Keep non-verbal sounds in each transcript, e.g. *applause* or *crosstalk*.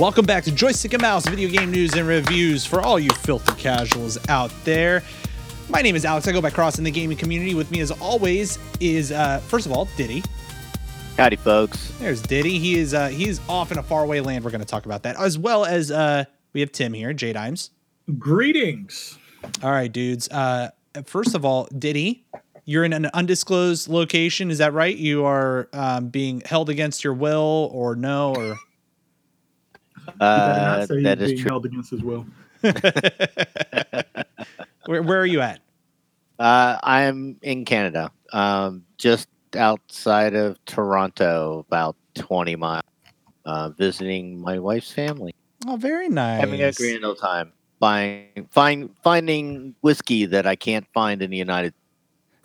Welcome back to Joystick and Mouse video game news and reviews for all you filthy casuals out there. My name is Alex. I go by Cross in the gaming community. With me, as always, is uh, first of all Diddy. Howdy, folks. There's Diddy. He is uh, he is off in a faraway land. We're going to talk about that as well as uh, we have Tim here, J Dimes. Greetings. All right, dudes. Uh, first of all, Diddy, you're in an undisclosed location. Is that right? You are um, being held against your will, or no, or You better Uh, that he's is being true. held against his will. *laughs* where, where are you at? Uh, I'm in Canada, um, just outside of Toronto, about 20 miles, uh, visiting my wife's family, Oh, very nice. having a grand old time, buying, find, finding whiskey that I can't find in the United.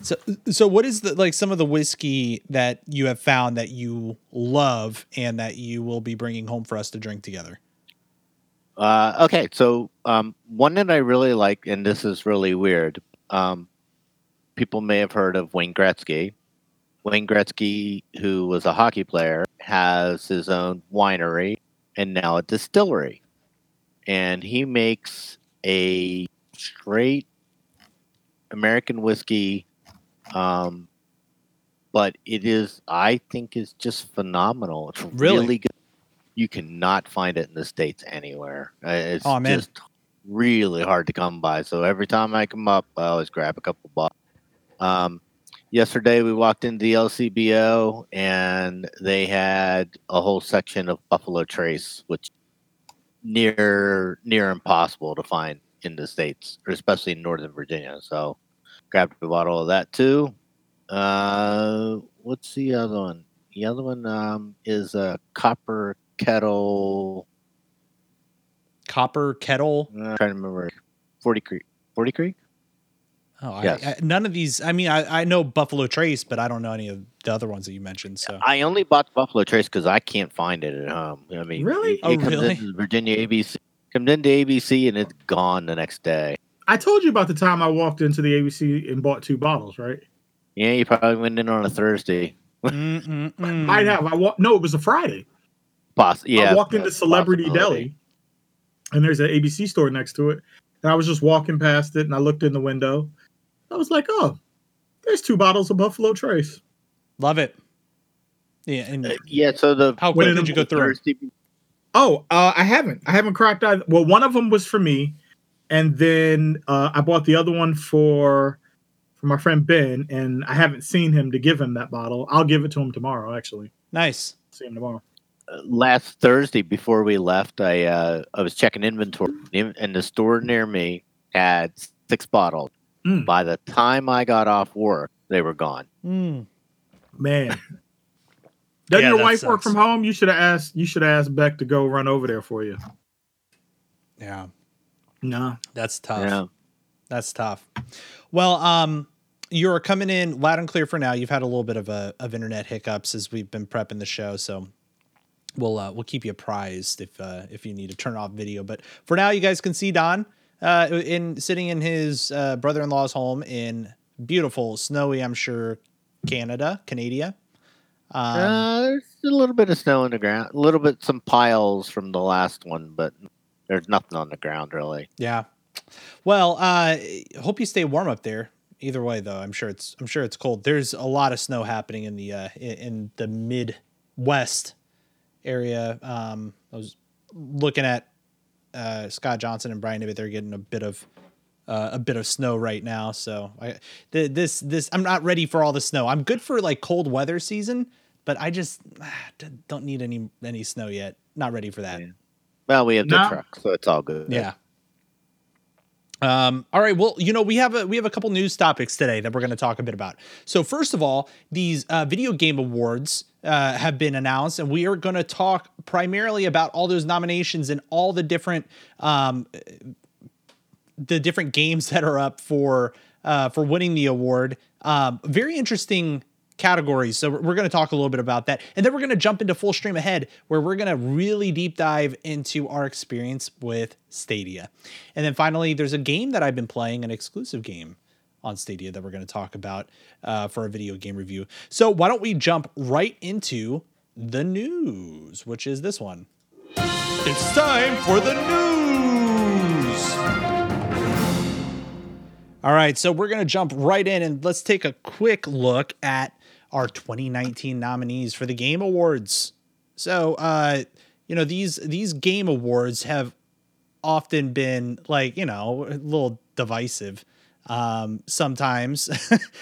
So, so what is the like some of the whiskey that you have found that you love and that you will be bringing home for us to drink together? Uh, okay, so um, one that I really like, and this is really weird. Um, people may have heard of Wayne Gretzky. Wayne Gretzky, who was a hockey player, has his own winery and now a distillery. And he makes a straight American whiskey, um, but it is, I think, is just phenomenal. It's Really? really, good. You cannot find it in the states anywhere. It's man. just really hard to come by. So every time I come up, I always grab a couple bottles. Um, yesterday we walked into the LCBO and they had a whole section of Buffalo Trace, which near near impossible to find in the states, or especially in Northern Virginia. So grabbed a bottle of that too. Uh, what's the other one? The other one um, is a copper kettle. Copper kettle. I'm trying to remember. Forty Creek. Forty Creek. Oh, I, Yes. I, none of these. I mean, I, I know Buffalo Trace, but I don't know any of the other ones that you mentioned. So, I only bought Buffalo Trace because I can't find it at home. I mean, Really? It, Oh, it comes really? Virginia ABC, comes into ABC, and it's gone the next day. I told you about the time I walked into the ABC and bought two bottles, right? Yeah, you probably went in on a Thursday. Might have. I walked. No, it was a Friday. Poss- yeah, I walked into Celebrity. Deli, and there's an ABC store next to it. And I was just walking past it, and I looked in the window. I was like, "Oh, there's two bottles of Buffalo Trace." love it. Yeah, and Uh, yeah, so the how when quick did you go through? 'em? Thursday, Oh, uh, I haven't. I haven't cracked either. Well, one of them was for me, and then uh, I bought the other one for for my friend Ben, and I haven't seen him to give him that bottle. I'll give it to him tomorrow. Actually, Nice. see him tomorrow. uh, last Thursday before we left, I uh, I was checking inventory, and the store near me had six bottles. Mm. By the time I got off work, they were gone. Mm. Man, *laughs* doesn't Yeah, your that wife work from home? You should have asked. You should have asked Beck to go run over there for you. Yeah, No, that's tough. Yeah. That's tough. Well, um, you're coming in loud and clear for now. You've had a little bit of a of internet hiccups as we've been prepping the show, so we'll uh, we'll keep you apprised if uh, if you need to turn off video. But for now, you guys can see Don uh, in sitting in his uh, brother-in-law's home in beautiful, snowy, I'm sure, Canada, Canada. Um, uh, there's a little bit of snow on the ground, a little bit, some piles from the last one, but there's nothing on the ground really. Yeah. Well, uh hope you stay warm up there. Either way though, I'm sure it's I'm sure it's cold. There's a lot of snow happening in the uh in, in the Midwest area. Um I was looking at uh Scott Johnson and Brian Ibbott, they're getting a bit of uh, a bit of snow right now, so I th- this this I'm not ready for all the snow. I'm good for like cold weather season, but I just ah, don't need any any snow yet. Not ready for that. Yeah. Well, we have the truck, so it's all good. Yeah. Um, all right. Well, you know, we have a we have a couple news topics today that we're going to talk a bit about. So, first of all, these uh, video game awards uh, have been announced, and we are going to talk primarily about all those nominations and all the different um, the different games *laughs* that are up for uh, for winning the award. Um, very interesting categories. So we're, going to talk a little bit about that, and then we're going to jump into full stream ahead, where we're going to really deep dive into our experience with Stadia, and then finally, there's a game that I've been playing, an exclusive game on Stadia that we're going to talk about uh, for a video game review. So why don't we jump right into the news, which is this one. It's time for the news. All right, so we're going to jump right in and let's take a quick look at our 2019 nominees for the Game Awards. So, uh, you know, these these game awards have often been like, you know, a little divisive um, sometimes.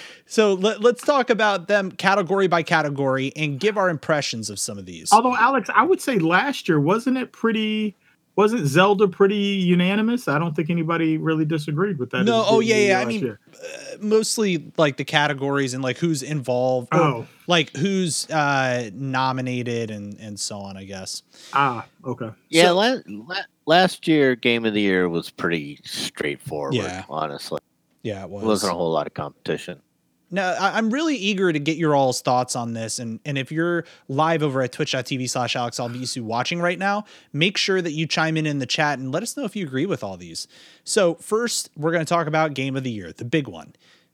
*laughs* so let, us talk about them category by category and give our impressions of some of these. Although, Alex, I would say last year wasn't it pretty? Wasn't Zelda pretty unanimous? I don't think anybody really disagreed with that. No, oh yeah, yeah. I mean, uh, mostly like the categories and like who's involved. Oh, like who's uh, nominated and and so on. I guess. Ah, okay. Yeah, so, la- la- last year Game of the Year was pretty straightforward. Yeah. honestly. Yeah, it was. It wasn't a whole lot of competition. Now, I'm really eager to get your all's thoughts on this. And, and if you're live over at twitch.tv slash Alex Albisu watching right now, make sure that you chime in in the chat and let us know if you agree with all these. So, first, we're going to talk about Game of the Year, the big one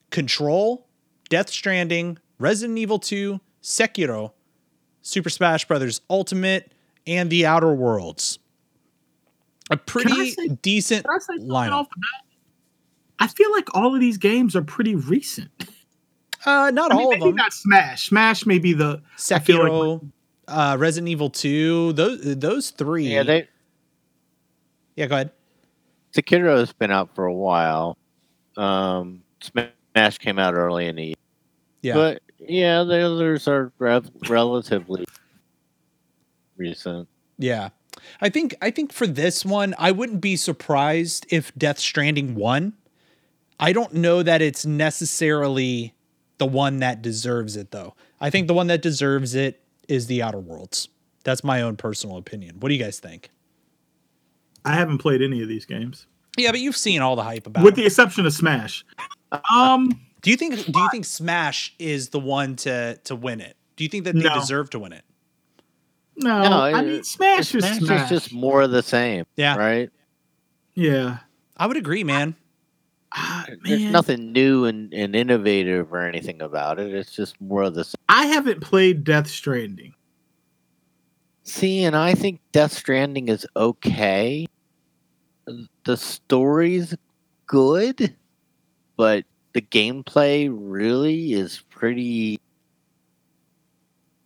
Control, Death Stranding, Resident Evil 2, Sekiro, Super Smash Brothers Ultimate, and The Outer Worlds. A pretty say, decent lineup. I feel like all of these games are pretty recent. *laughs* Uh, not I mean, all of them. Not Smash. Smash may be the Sekiro, like, uh, Resident Evil Two. Those those three. Yeah, they. Yeah, go ahead. Sekiro has been out for a while. Um, Smash came out early in the year. Yeah, but yeah, the others are rev- relatively recent. Yeah, I think I think for this one, I wouldn't be surprised if Death Stranding won. I don't know that it's necessarily the one that deserves it, though. I think the one that deserves it is The Outer Worlds. That's my own personal opinion. What do you guys think? I haven't played any of these games. Yeah, but you've seen all the hype about it. with them. the exception of Smash. Um, do you think do you think Smash is the one to to win it? Do you think that they no. deserve to win it? No, no I mean Smash, Smash is Smash. is just more of the same. Yeah, right. Yeah, I would agree, man. Ah, There's nothing new and, and innovative or anything about it. It's just more of the same. I haven't played Death Stranding. See, and I think Death Stranding is okay. The story's good, but the gameplay really is pretty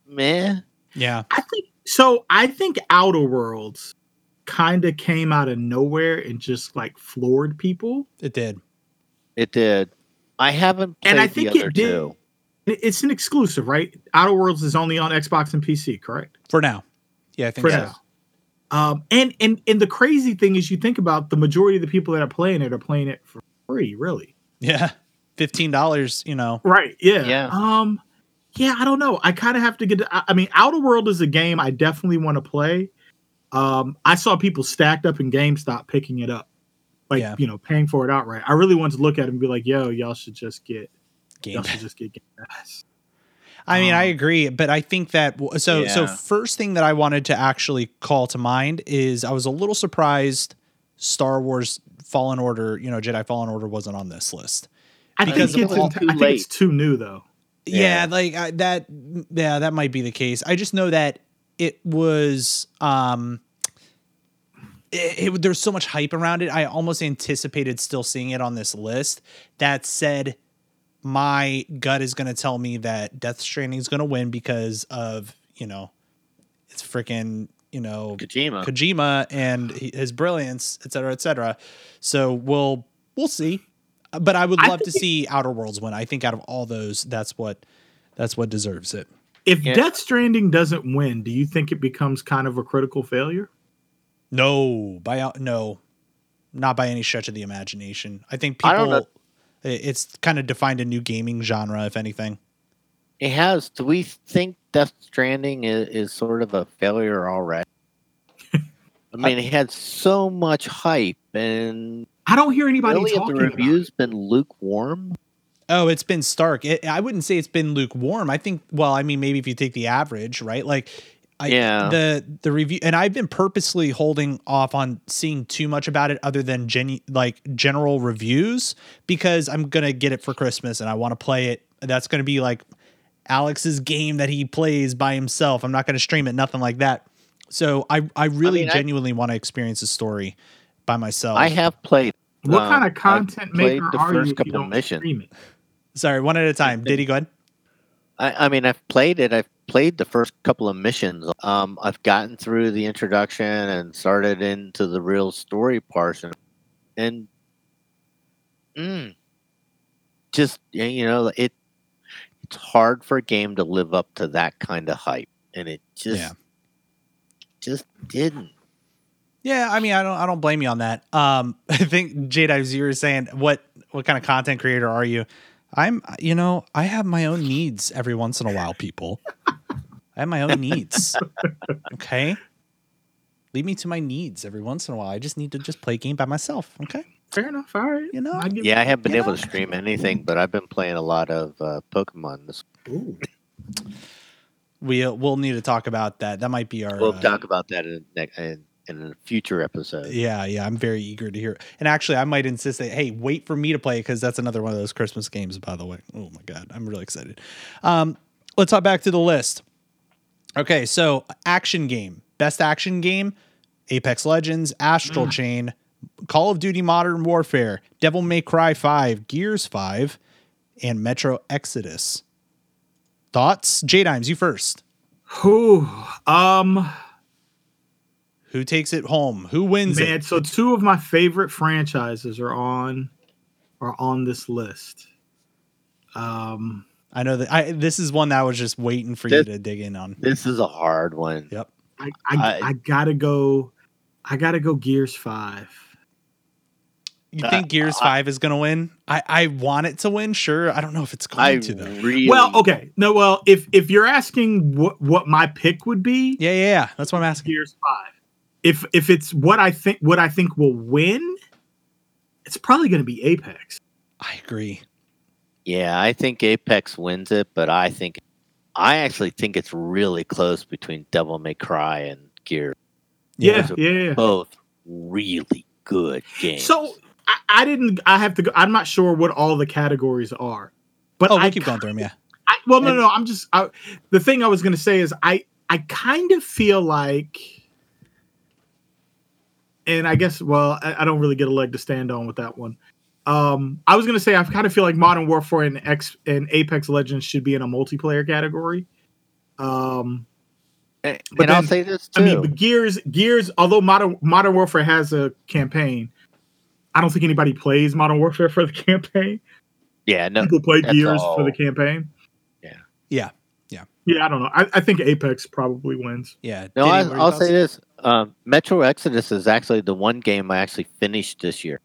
meh. Yeah. I think so. I think Outer Worlds kind of came out of nowhere and just like floored people. It did. It did. I haven't and I think it did. Two. It's an exclusive, right? Outer Worlds is only on Xbox and PC, correct? For now. Yeah, I think For so. Now. Um, and and and the crazy thing is, you think about the majority of the people that are playing it are playing it for free, really. Yeah, fifteen dollars. You know, right? Yeah. Yeah. Um, yeah. I don't know. I kind of have to get. To, I mean, Outer World is a game I definitely want to play. Um, I saw people stacked up in GameStop picking it up like yeah. you know paying for it outright. I really want to look at it and be like, "Yo, y'all should just get Game y'all should just get Game Pass." I mean, um, I agree, but I think that so yeah. so first thing that I wanted to actually call to mind is I was a little surprised Star Wars Fallen Order, you know, Jedi Fallen Order wasn't on this list. I think, it's, I think it's too new though. Yeah, yeah like I, that yeah, that might be the case. I just know that it was um it, it, there's so much hype around it. I almost anticipated still seeing it on this list. That said, my gut is going to tell me that Death Stranding is going to win because of you know, it's freaking you know Kojima, Kojima and his brilliance, et cetera, et cetera. So we'll we'll see. But I would love I to see Outer Worlds win. I think out of all those, that's what that's what deserves it. If yeah. Death Stranding doesn't win, do you think it becomes kind of a critical failure? No, by no, not by any stretch of the imagination. I think people. I it's kind of defined a new gaming genre, if anything. It has. Do we think Death Stranding is, is sort of a failure already? *laughs* I mean, it had so much hype, and I don't hear anybody really talking. the reviews been lukewarm? Oh, it's been stark. It, I wouldn't say it's been lukewarm. I think. Well, I mean, maybe if you take the average, right? Like I, yeah. The the review, and I've been purposely holding off on seeing too much about it, other than gen like general reviews, because I'm gonna get it for Christmas and I want to play it. That's gonna be like Alex's game that he plays by himself. I'm not gonna stream it, nothing like that. So I I really mean, genuinely want to experience the story by myself. I have played. What um, kind of I've content played maker the are you first if you couple don't missions. stream it? Sorry, one at a time. Diddy go ahead? I, I mean, I've played it. I've played the first couple of missions. Um, I've gotten through the introduction and started into the real story portion, and mm, just you know, it it's hard for a game to live up to that kind of hype, and it just Yeah. just didn't. Yeah, I mean, I don't, I don't blame you on that. Um, *laughs* I think Jade, you were saying, what, what kind of content creator are you? I'm, you know, I have my own needs every once in a while. People, I have my own needs. Okay, lead me to my needs every once in a while. I just need to just play a game by myself. Okay, Fair enough. All right. You know? I Yeah, I haven't been able know? to stream anything, but I've been playing a lot of uh, Pokemon. This Ooh. we uh, we'll need to talk about that. That might be our. we'll uh, talk about that in, ne- in in a future episode. Yeah, yeah, I'm very eager to hear. And actually, I might insist that hey, wait for me to play because that's another one of those Christmas games. By the way, oh my god, I'm really excited. Um, let's hop back to the list. Okay, so action game, best action game: Apex Legends, Astral Chain, Call of Duty Modern Warfare, Devil May Cry Five, Gears Five, and Metro Exodus. Thoughts, J Dimes, you first. Whew. Um, Who takes it home? Who wins man. it? So two of my favorite franchises are on are on this list. Um, I know that I this is one that I was just waiting for you to dig in on. This is a hard one. Yep. I I, I- I gotta go. I gotta go. Gears Five. You Uh, think Gears I- Five is going to win? I I want it to win. Sure, I don't know if it's going I to though. really Well, okay. No, well, if if you're asking what what my pick would be, Yeah, yeah, yeah. That's what I'm asking. Gears Five. If if it's what I think what I think will win, it's probably going to be Apex. I agree. Yeah, I think Apex wins it, but I think I actually think it's really close between Devil May Cry and Gear. Yeah, those yeah. yeah. Both really good games. So I, I didn't. I have to go. I'm not sure what all the categories are, but Oh, I we'll keep going through them. Yeah. I, well, no, And- no. I'm just. I, the thing I was going to say is I I kind of feel like, and I guess well I, I don't really get a leg to stand on with that one. Um, I was going to say I kind of feel like Modern Warfare and X and Apex Legends should be in a multiplayer category. Um, and, but and I'll say this too. I mean, but Gears, Gears, although Modern Modern Warfare has a campaign, I don't think anybody plays Modern Warfare for the *laughs* campaign. yeah, no, People play that's Gears for the campaign. Yeah. Yeah, yeah, yeah. I don't know. I, I think Apex probably wins. Yeah. no. Diddy, I, what are your I'll thoughts? say this: um, Metro Exodus is actually the one game I actually finished this year.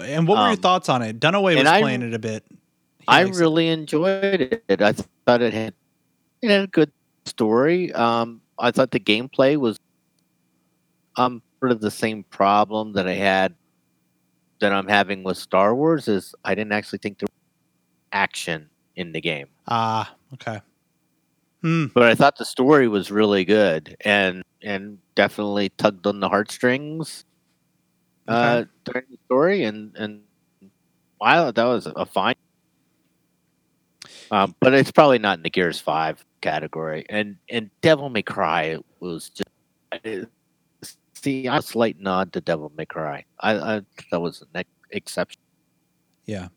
And what were your um, thoughts on it? Dunaway was I- playing it a bit. He I likes it. really enjoyed it. I thought it had it had a good story. Um, I thought the gameplay was um sort of the same problem that I had that I'm having with Star Wars is I didn't actually think there was action in the game, Ah, okay. Hmm. but I thought the story was really good and and definitely tugged on the heartstrings uh, during the story and and I thought that was a fine. Um, but it's probably not in the Gears Five category. And and Devil May Cry was just it- see a slight nod to Devil May Cry. I, I that was an ex- exception. Yeah.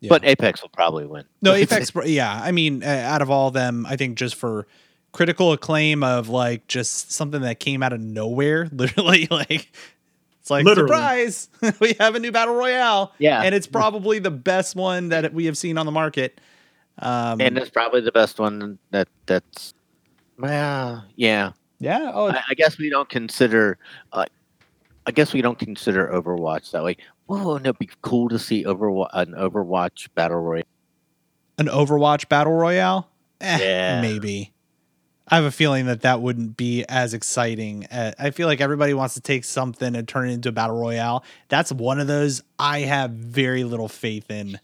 Yeah. But Apex will probably win. No, *laughs* Apex. yeah, I mean, uh, out of all them, I think just for critical acclaim of like just something that came out of nowhere, *laughs* literally, like it's like Literally. surprise, *laughs* we have a new battle royale, yeah, and it's probably the best one that we have seen on the market. Um, and it's probably the best one that that's. Well, yeah. yeah, oh, I, I guess we don't consider. Uh, I guess we don't consider Overwatch that way. Oh, and it'd be cool to see Overwatch an Overwatch battle royale. an Overwatch battle royale. Eh, Yeah. maybe. I have a feeling that that wouldn't be as exciting. Uh, I feel like everybody wants to take something and turn it into a battle royale. That's one of those I have very little faith in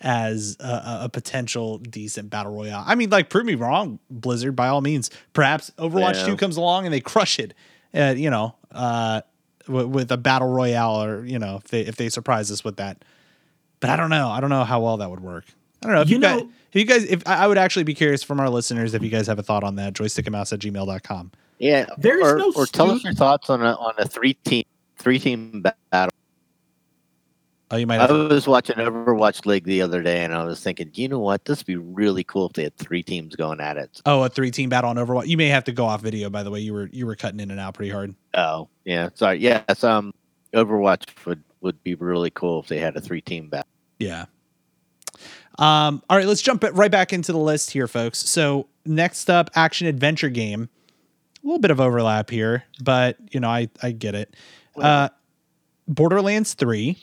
as a, a- potential decent battle royale. I mean, like, prove me wrong, Blizzard. By all means, perhaps Overwatch Yeah. Two comes along and they crush it. Uh, you know, uh, with, with a battle royale, or you know, if they if they surprise us with that. But I don't know. I don't know how well that would work. I don't know if you, You guys, if you guys, if I I would actually be curious from our listeners if you guys have a thought on that, joystickandmouse at gmail.com. Yeah, There is or, no or tell us your thoughts on a on a three team three team battle. Oh, you might I have. was watching Overwatch League the other day, and I was thinking, you know what, this would be really cool if they had three teams going at it. Oh, a three team battle on Overwatch. You may have to go off video, by the way. You were you were cutting in and out pretty hard. Oh, yeah, sorry, yes, um, Overwatch would would be really cool if they had a three team battle. Yeah. Um, all right, let's jump right back into the list here, folks. So next up, action adventure game. A little bit of overlap here, but you know, I I get it. Uh, Borderlands 3,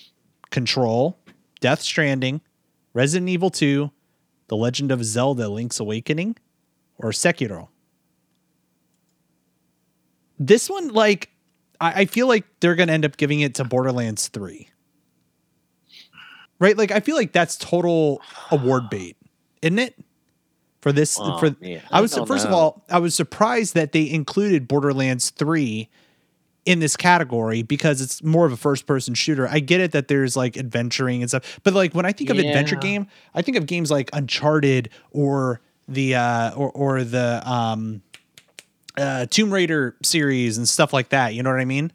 Control, Death Stranding, Resident Evil 2, The Legend of Zelda Link's Awakening, or Sekiro. This one, like, I, I feel like they're gonna end up giving it to Borderlands 3. Right? Like I feel like that's total award bait, isn't it? For this Oh, for yeah, I was first of all, I was surprised that they included Borderlands 3 in this category because it's more of a first person shooter. I get it that there's like adventuring and stuff, but like when I think of adventure game, I think of games like Uncharted or the uh or or the um uh Tomb Raider series and stuff like that, you know what I mean?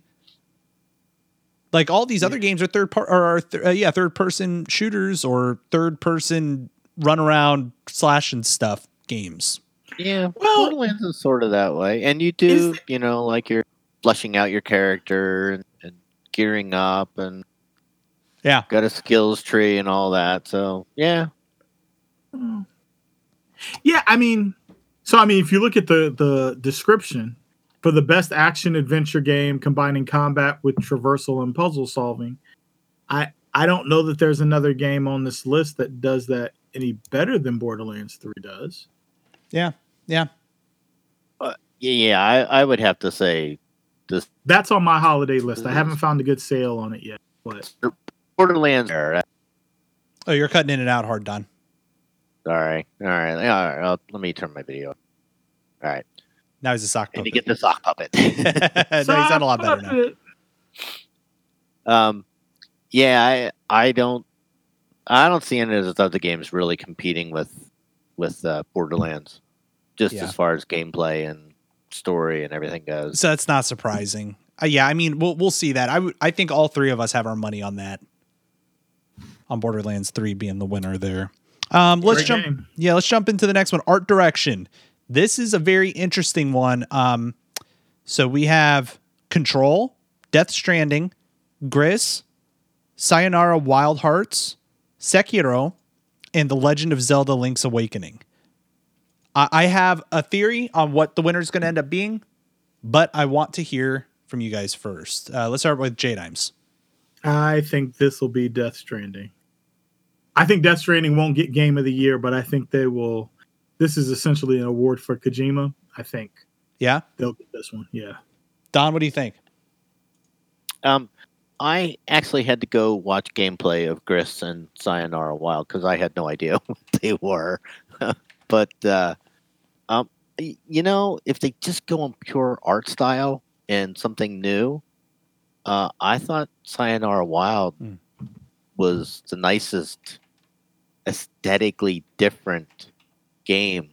Like all these other games are third part or are th- uh, yeah, third person shooters or third person run around slash and stuff games. Yeah, Well- Borderlands is sort of that way, and you do, Is- you know, like you're fleshing out your character and, and gearing up, and Yeah. got a skills tree and all that. So yeah, Yeah, I mean, so I mean, if you look at the the description for the best action adventure game combining combat with traversal and puzzle solving, I I don't know that there's another game on this list that does that any better than Borderlands 3 does. Yeah. Yeah. Uh, yeah, yeah, I, I would have to say this That's on my holiday list. I haven't found a good sale on it yet, but Borderlands. Oh, you're cutting in and out hard, Don. sorry, all right, all right. I'll, let me turn my video. off. All right, Now he's a sock puppet. and to puppet. get the sock puppet. *laughs* no, you sound a lot better now. Um, yeah, I I don't I don't see any of those other games really competing with with uh, Borderlands, just Yeah. as far as gameplay and story and everything goes. So that's not surprising. Uh, yeah, I mean, we'll we'll see that. I would I think all three of us have our money on that. On Borderlands 3 being the winner there. Um, let's Great jump game. Yeah, let's jump into the next one. Art direction. This is a very interesting one. Um, so we have Control, Death Stranding, Gris, Sayonara Wild Hearts, Sekiro, and The Legend of Zelda Link's Awakening. I, I have a theory on what the winner is going to end up being, but I want to hear from you guys first. Uh, let's start with J Dimes. I think this will be Death Stranding. I think Death Stranding won't get Game of the Year, but I think they will. This is essentially an award for Kojima. I think Yeah, they'll get this one. Yeah. Don, what do you think? Um, I actually had to go watch gameplay of Gris and Sayonara Wild because I had no idea *laughs* what they were. *laughs* but uh, um, you know, if they just go on pure art style and something new, uh, I thought Sayonara Wild Hmm. was the nicest, aesthetically different game,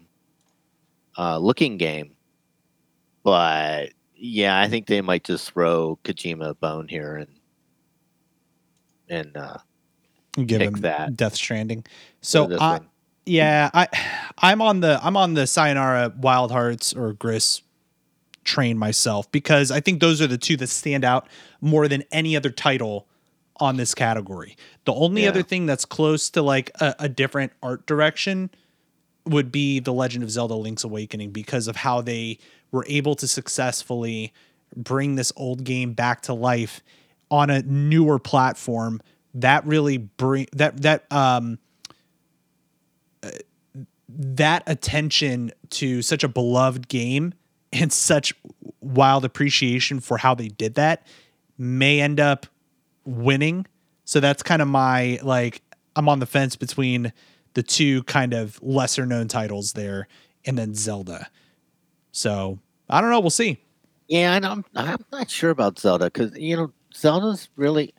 uh, looking game. But yeah, I think they might just throw Kojima a bone here and and uh, Give him that. Death Stranding. So I, one. Yeah, I I'm on the I'm on the Sayonara Wild Hearts or Gris train myself because I think those are the two that stand out more than any other title on this category. The only Yeah. other thing that's close to like a, a different art direction would be The Legend of Zelda Link's Awakening because of how they were able to successfully bring this old game back to life on a newer platform that really bring that that um that attention to such a beloved game and such wild appreciation for how they did that may end up winning. So that's kind of my like I'm on the fence between the two kind of lesser known titles there and then Zelda. So I don't know, we'll see. Yeah, and I'm I'm not sure about Zelda because you know Zelda's really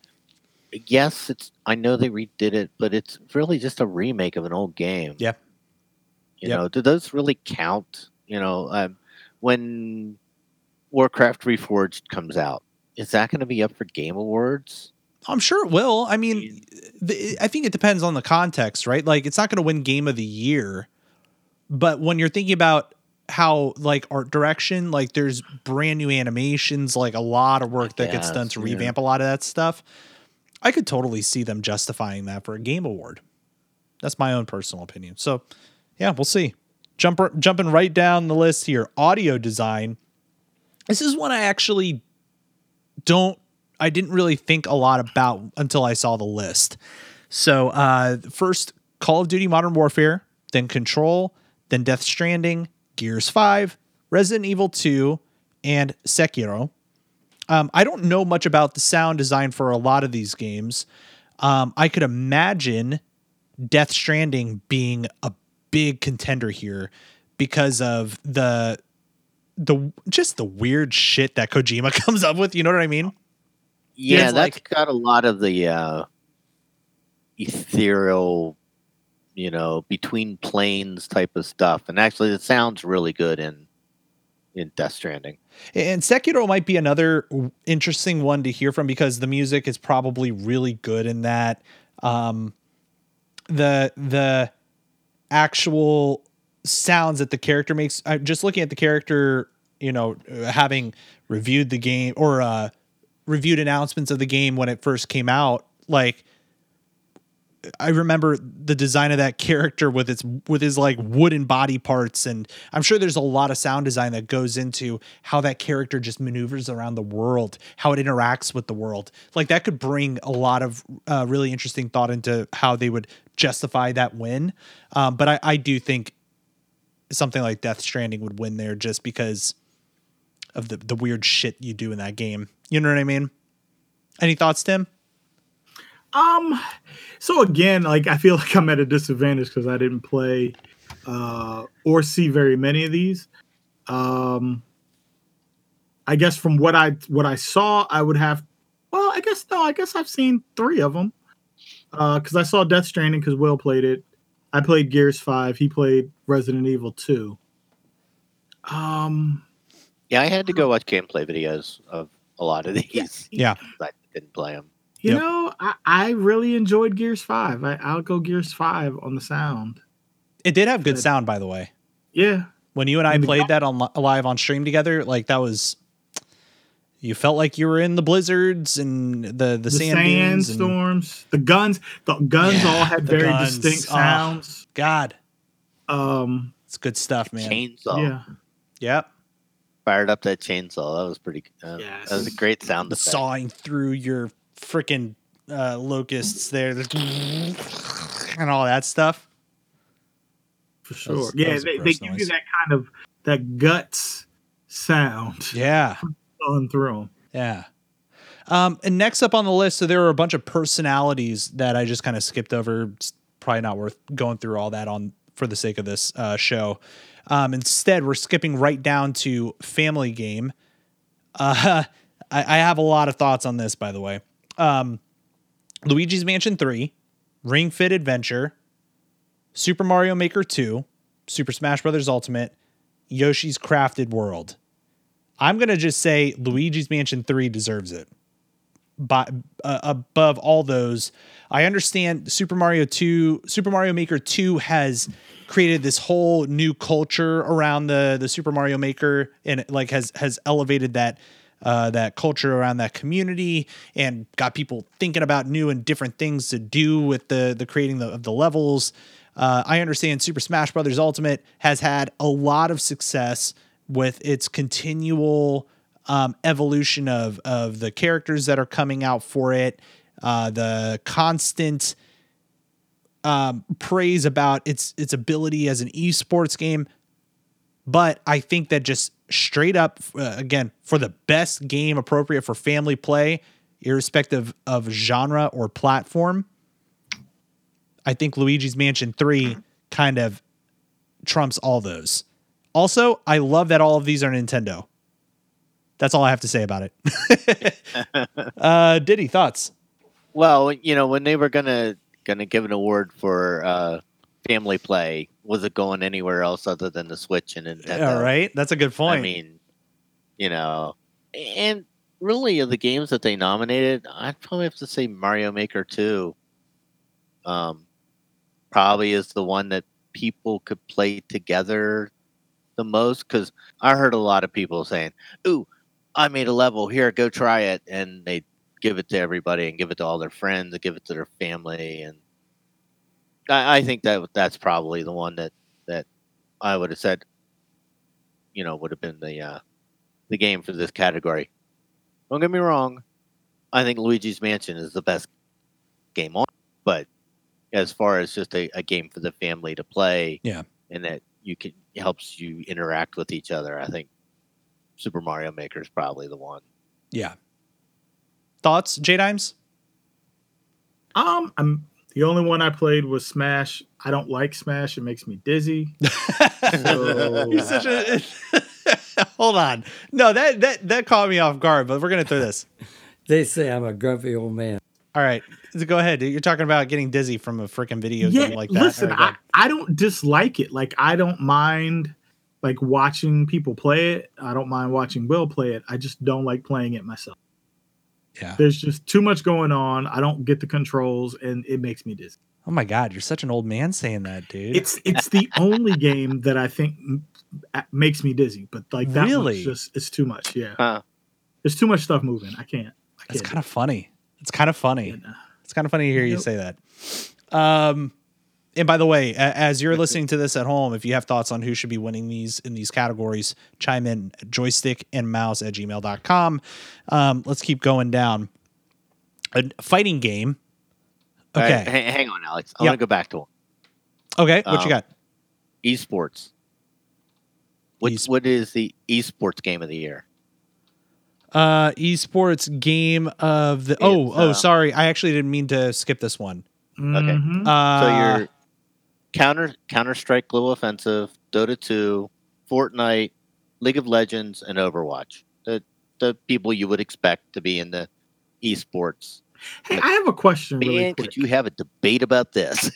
yes, it's. I know they redid it, but it's really just a remake of an old game. Yeah. You Yep. know, do those really count? You know, um, when Warcraft Reforged comes out, is that going to be up for Game Awards? I'm sure it will. I mean, the, I think it depends on the context, right? Like, it's not going to win Game of the Year, but when you're thinking about how like art direction, like there's brand new animations, like a lot of work that gets done to yeah. revamp a lot of that stuff. I could totally see them justifying that for a game award. That's my own personal opinion. So, yeah, we'll see. Jump, jumping right down the list here, audio design. This is one I actually don't I didn't really think a lot about until I saw the list. So uh first Call of Duty Modern Warfare, then Control, then Death Stranding, Gears 5, Resident Evil 2, and Sekiro. Um, I don't know much about the sound design for a lot of these games. Um, I could imagine Death Stranding being a big contender here because of the the just the weird shit that Kojima *laughs* comes up with. You know what I mean? Yeah, that's like- got a lot of the uh, ethereal, you know, between planes type of stuff, and actually, it sounds really good in in Death Stranding. And Sekiro might be another interesting one to hear from because the music is probably really good in that. Um, the the actual sounds that the character makes. Uh, just looking at the character, you know, having reviewed the game or uh, reviewed announcements of the game when it first came out, like I remember the design of that *laughs* character with its with his like wooden body parts, and I'm sure there's a lot of sound design that goes into how that character just maneuvers around the world, how it interacts with the world. Like that could bring a lot of uh, really interesting thought into how they would justify that win. Um, but I, I do think something like Death Stranding would win there just because of the the weird shit you do in that game. You know what I mean? Any thoughts, Tim? Um, so again, like I feel *laughs* like I'm at a disadvantage because I didn't play uh or see very many of these. Um I guess from what I what I saw, I would have well, I guess no, I guess I've seen three of them. Uh because I saw Death Stranding because Will played it. I played Gears 5, he played Resident Evil 2. Um Yeah, I had to go watch gameplay videos of a lot of these. *laughs* Yeah. *laughs* I didn't play them. You Yep. know, I, I really enjoyed Gears 5. I, I'll go Gears 5 on the sound. It did have good Good. sound, by the way. Yeah. when you and I And played that on live on stream together, like that was you felt like you were in the blizzards and the the, the sand sandstorms, the guns, the guns Yeah, all had very guns. distinct Oh. sounds. God, Um, it's good stuff, man. Chainsaw. yeah, Yep, Fired up that chainsaw. That was pretty. Uh, Yes. That was a great sound effect. sawing through your freaking uh, locusts there, and all that stuff. for sure. that yeah, they, they give noise. you that kind of that guts sound Yeah, *laughs* on them. yeah. Um, and next up on the list, so there were a bunch of personalities that I just kind of skipped over. It's probably not worth going through all that on for the sake of this uh, show. Um, instead, we're skipping right down to Family Game. Uh, *laughs* I, I have a lot of thoughts on this, by the way. Um, Luigi's Mansion 3, Ring Fit Adventure, Super Mario Maker 2, Super Smash Bros. Ultimate, Yoshi's Crafted World. I'm going to just say Luigi's Mansion 3 deserves it. By, uh, above all those, I understand Super Mario 2, Super Mario Maker 2 has created this whole new culture around the the Super Mario Maker and it, like has has elevated that uh, that culture around that community and got people thinking about new and different things to do with the the creating the, of the levels. Uh, I understand Super Smash Brothers Ultimate has had a lot of success with its continual um, evolution of of the characters that are coming out for it, uh, the constant um, praise about its its ability as an esports game. But I think that just straight up, uh, again, for the best game appropriate for family play, irrespective of genre or platform, I think Luigi's Mansion 3 kind of trumps all those. Also, I love that all of these are Nintendo. That's all I have to say about it. *laughs* uh, Diddy, thoughts? Well, you know, when they were gonna gonna give an award for uh, family play, was it going anywhere else other than the Switch and Nintendo? Yeah, right. That's a good point. I mean, you know, and really of the games that they nominated, I'd probably have to say Mario Maker 2. Um, probably is the one that people could play together the most because I heard a lot of people saying, "Ooh, I made a level here, go try it," and they give it to everybody and give it to all their friends and give it to their family, and I, I think that that's probably the one that that I would have said, you know, would have been the uh, the game for this category. Don't get me wrong, I think Luigi's Mansion is the best game on, but as far as just a, a game for the family to play, Yeah. and that you can helps you interact with each other, I think Super Mario Maker is probably the one. yeah. Thoughts, J Dimes? Um, I'm the only one I played was Smash. I don't like Smash. It makes me dizzy. *laughs* So- You're such a. *laughs* Hold on. No, that that that caught me off guard. But we're gonna throw this. *laughs* They say I'm a grumpy old man. All right, so go ahead. You're talking about getting dizzy from a freaking video yeah, game like that. listen, All right, go I, I don't dislike it. Like I don't mind like watching people play it. I don't mind watching Will play it. I just don't like playing it myself. Yeah. There's just too much going on. I don't get the controls and it makes me dizzy. Oh my god, you're such an old man saying that, dude. It's it's the only game that I think makes me dizzy, but like that Really? one's just it's too much. Yeah. Huh. There's too much stuff moving. I can't. I That's can't. kind of funny. It's kind of funny. And, uh, It's kind of funny to hear you Nope. say that. Um, and by the way, as you're listening to this at home, if you have thoughts on who should be winning these in these categories, chime in joystick and mouse at gmail.com. Um, let's keep going down. A fighting game. Okay. right, hang, hang on, Alex. I Yeah. want to go back to one. Okay. What you Um, got? esports. What, Esp- what is the esports game of the year? Uh, esports game of the. Oh, It's, oh, uh, sorry. I actually didn't mean to skip this one. mhm. Uh, So you're Counter Counter Strike Global Offensive, Dota 2, Fortnite, League of Legends, and Overwatch. The the people you would expect to be in the esports. Hey, I have a question really Man, quick. could you have a debate about this?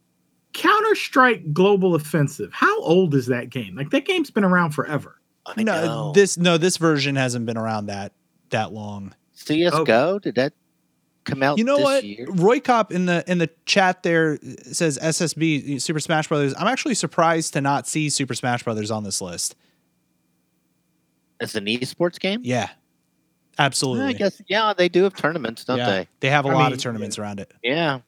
*laughs* Counter Strike Global Offensive. How old is that game? Like that game's been around forever. I no, know. this no, this version hasn't been around that that long. CS:GO did that come out? You know what? Year? Roy Cop in the in the chat there says SSB Super Smash Brothers. I'm actually surprised to not see Super Smash Brothers on this list. It's an esports game. Yeah, absolutely. I guess yeah, they do have tournaments, don't yeah, they? they have a I lot mean, of tournaments around it. Yeah.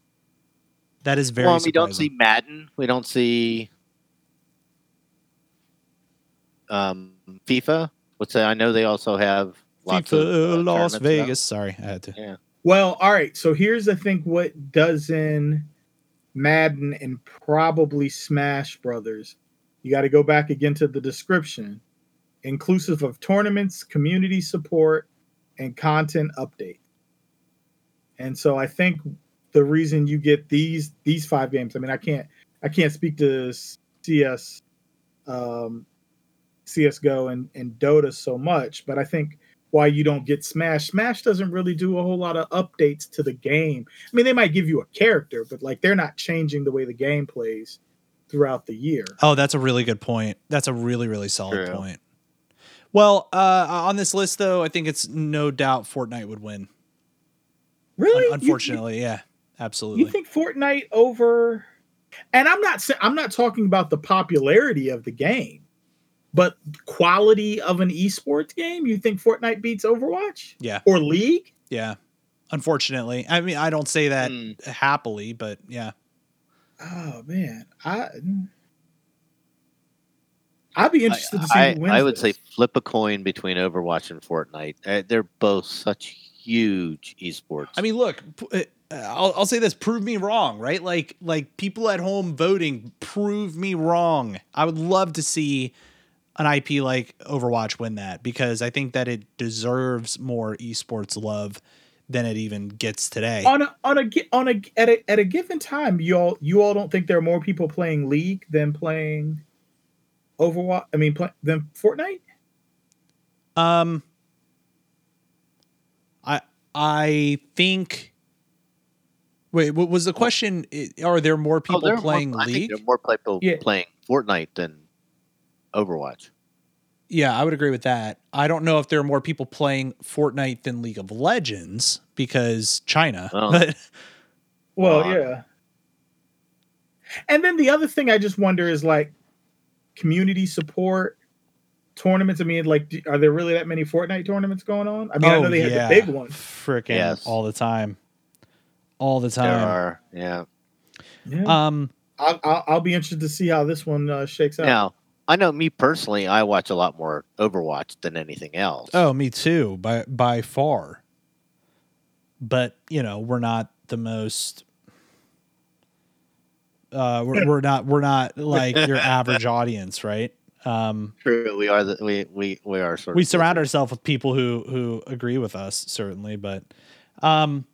That is very. well, we don't see. Madden. We don't see um, FIFA. What's that? I know they also have FIFA uh, Las Vegas. Sorry, I had to. Yeah. Well, all right. So here's I think what does in Madden and probably Smash Brothers. You got to go back again to the description, inclusive of tournaments, community support, and content update. And so I think the reason you get these these five games. I mean, I can't I can't speak to CS, um, CS:GO and and Dota so much, but I think why you don't get Smash. Smash doesn't really do a whole lot of updates to the game. I mean, they might give you a character, but like they're not changing the way the game plays throughout the year. Oh, that's a really good point. That's a really really solid True. point. Well, uh, on this list though, I think it's no doubt Fortnite would win. Really? Un- You- unfortunately, yeah, absolutely. you think Fortnite over? And I'm not I'm not talking about the popularity of the game, but quality of an esports game. You think Fortnite beats Overwatch yeah, or League? yeah. Unfortunately, I mean, I don't say that Hmm. happily, but yeah. Oh man, I I'd be interested to see I, who wins. I would this. say flip a coin between Overwatch and Fortnite. Uh, they're both such huge esports. I mean, look, p- uh, I'll, I'll say this: prove me wrong, right? Like, like people at home voting, prove me wrong. I would love to see an IP like Overwatch win that because I think that it deserves more esports love than it even gets today. on a on a on a at a at a given time, you all you all don't think there are more people playing League than playing Overwatch? I mean, play, than Fortnite? Um, I I think Wait, what was the question? Are there more Oh, people there are more- playing I think League? there are more people Yeah. playing Fortnite than Overwatch. Yeah, I would agree with that. I don't know if there are more people playing Fortnite than League of Legends because China. Oh. *laughs* But Well, Wow. yeah. And then the other thing I just wonder is like community support tournaments. I mean, like, are there really that many Fortnite tournaments going on? I mean, I know they had the big ones. Freaking Yes. all the time. All the There time. are, yeah. Yeah. Um I'll, I'll, I'll be interested to see how this one uh, shakes out. Now, I know me personally, I watch a lot more Overwatch than anything else. oh, me too, by by far. But, you know, we're not the most uh we're, we're not we're not *laughs* like your average audience, right? Um true. We are the, we we we are sort we surround different. ourselves with people who who agree with us certainly but um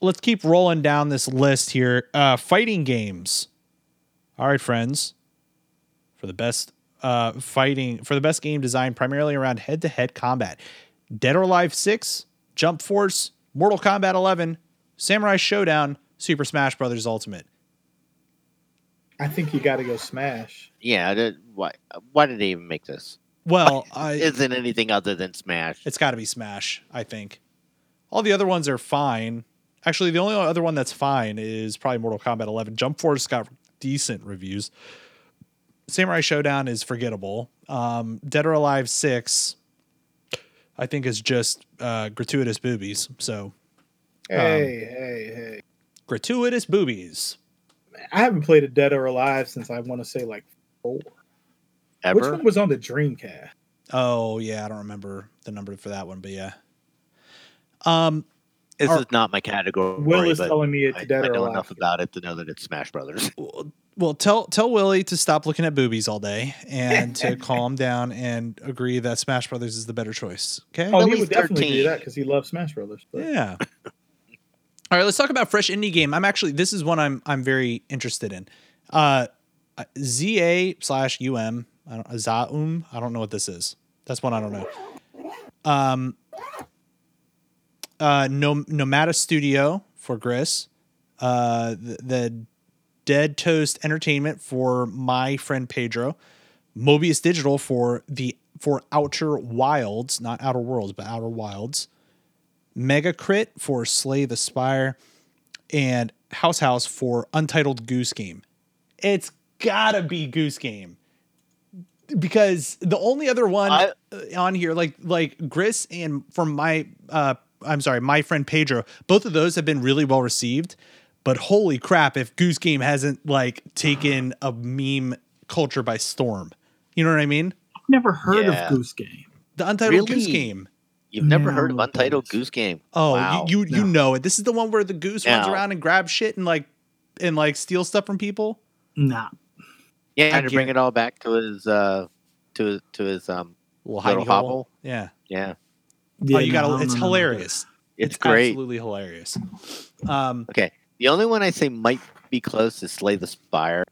let's keep rolling down this list here uh fighting games all right friends for the best uh fighting for the best game designed primarily around head-to-head combat dead or alive 6 jump force mortal kombat 11 samurai shodown super smash brothers ultimate I think you got to go Smash. Yeah. that- Why? Why did they even make this? well *laughs* I, Isn't anything other than Smash? It's got to be Smash, I think. All the other ones are fine. Actually, the only other one that's fine is probably Mortal Kombat 11. Jump Force got decent reviews. Samurai Shodown is forgettable. Um, Dead or Alive 6, I think, is just uh, gratuitous boobies. So, Hey, hey, hey. gratuitous boobies. I haven't played a Dead or Alive since I want to say like four. Which one was on the Dreamcast? Oh, yeah. I don't remember the number for that one, but yeah. Um, This Or- is not my category. Will is telling me it's I, Dead I or know Alive. enough about it to know that it's Smash Brothers. Well, well, tell tell Willie to stop looking at boobies all day and to *laughs* calm down and agree that Smash Brothers is the better choice. Okay. Oh, he would definitely 13. do that because he loves Smash Brothers. But Yeah. *laughs* All right, let's talk about fresh indie game. I'm actually this is one I'm I'm very interested in. Uh, ZA slash UM. I don't Zaum. I don't know what this is. That's one I don't know. Um. Uh, Nom- Nomada Studio for Gris. Uh, the, the Dead Toast Entertainment for my friend Pedro. Mobius Digital for the for Outer Wilds, not Outer Worlds, but Outer Wilds. Mega Crit for Slay the Spire, and House House for Untitled Goose Game. It's gotta be Goose Game because the only other one I- uh, on here, like like Gris and from my, uh, I'm sorry, my friend Pedro, both of those have been really well received. But holy crap, if Goose Game hasn't like taken a meme culture by storm, you know what I mean? I've never heard Yeah. of Goose Game. The Untitled Goose Game. You've never No, heard of Untitled thanks. Goose Game? Oh, Wow. you you, you know it. This is the one where the goose runs around and grabs shit and like and like steals stuff from people. Nah. Yeah, I to bring it all back to his uh to to his um Little Little hidey hole. Yeah. yeah. Yeah, oh, you no, got I to don't It's know about hilarious. It's, great. Absolutely hilarious. Um. Okay. The only one I say might be close is Slay the Spire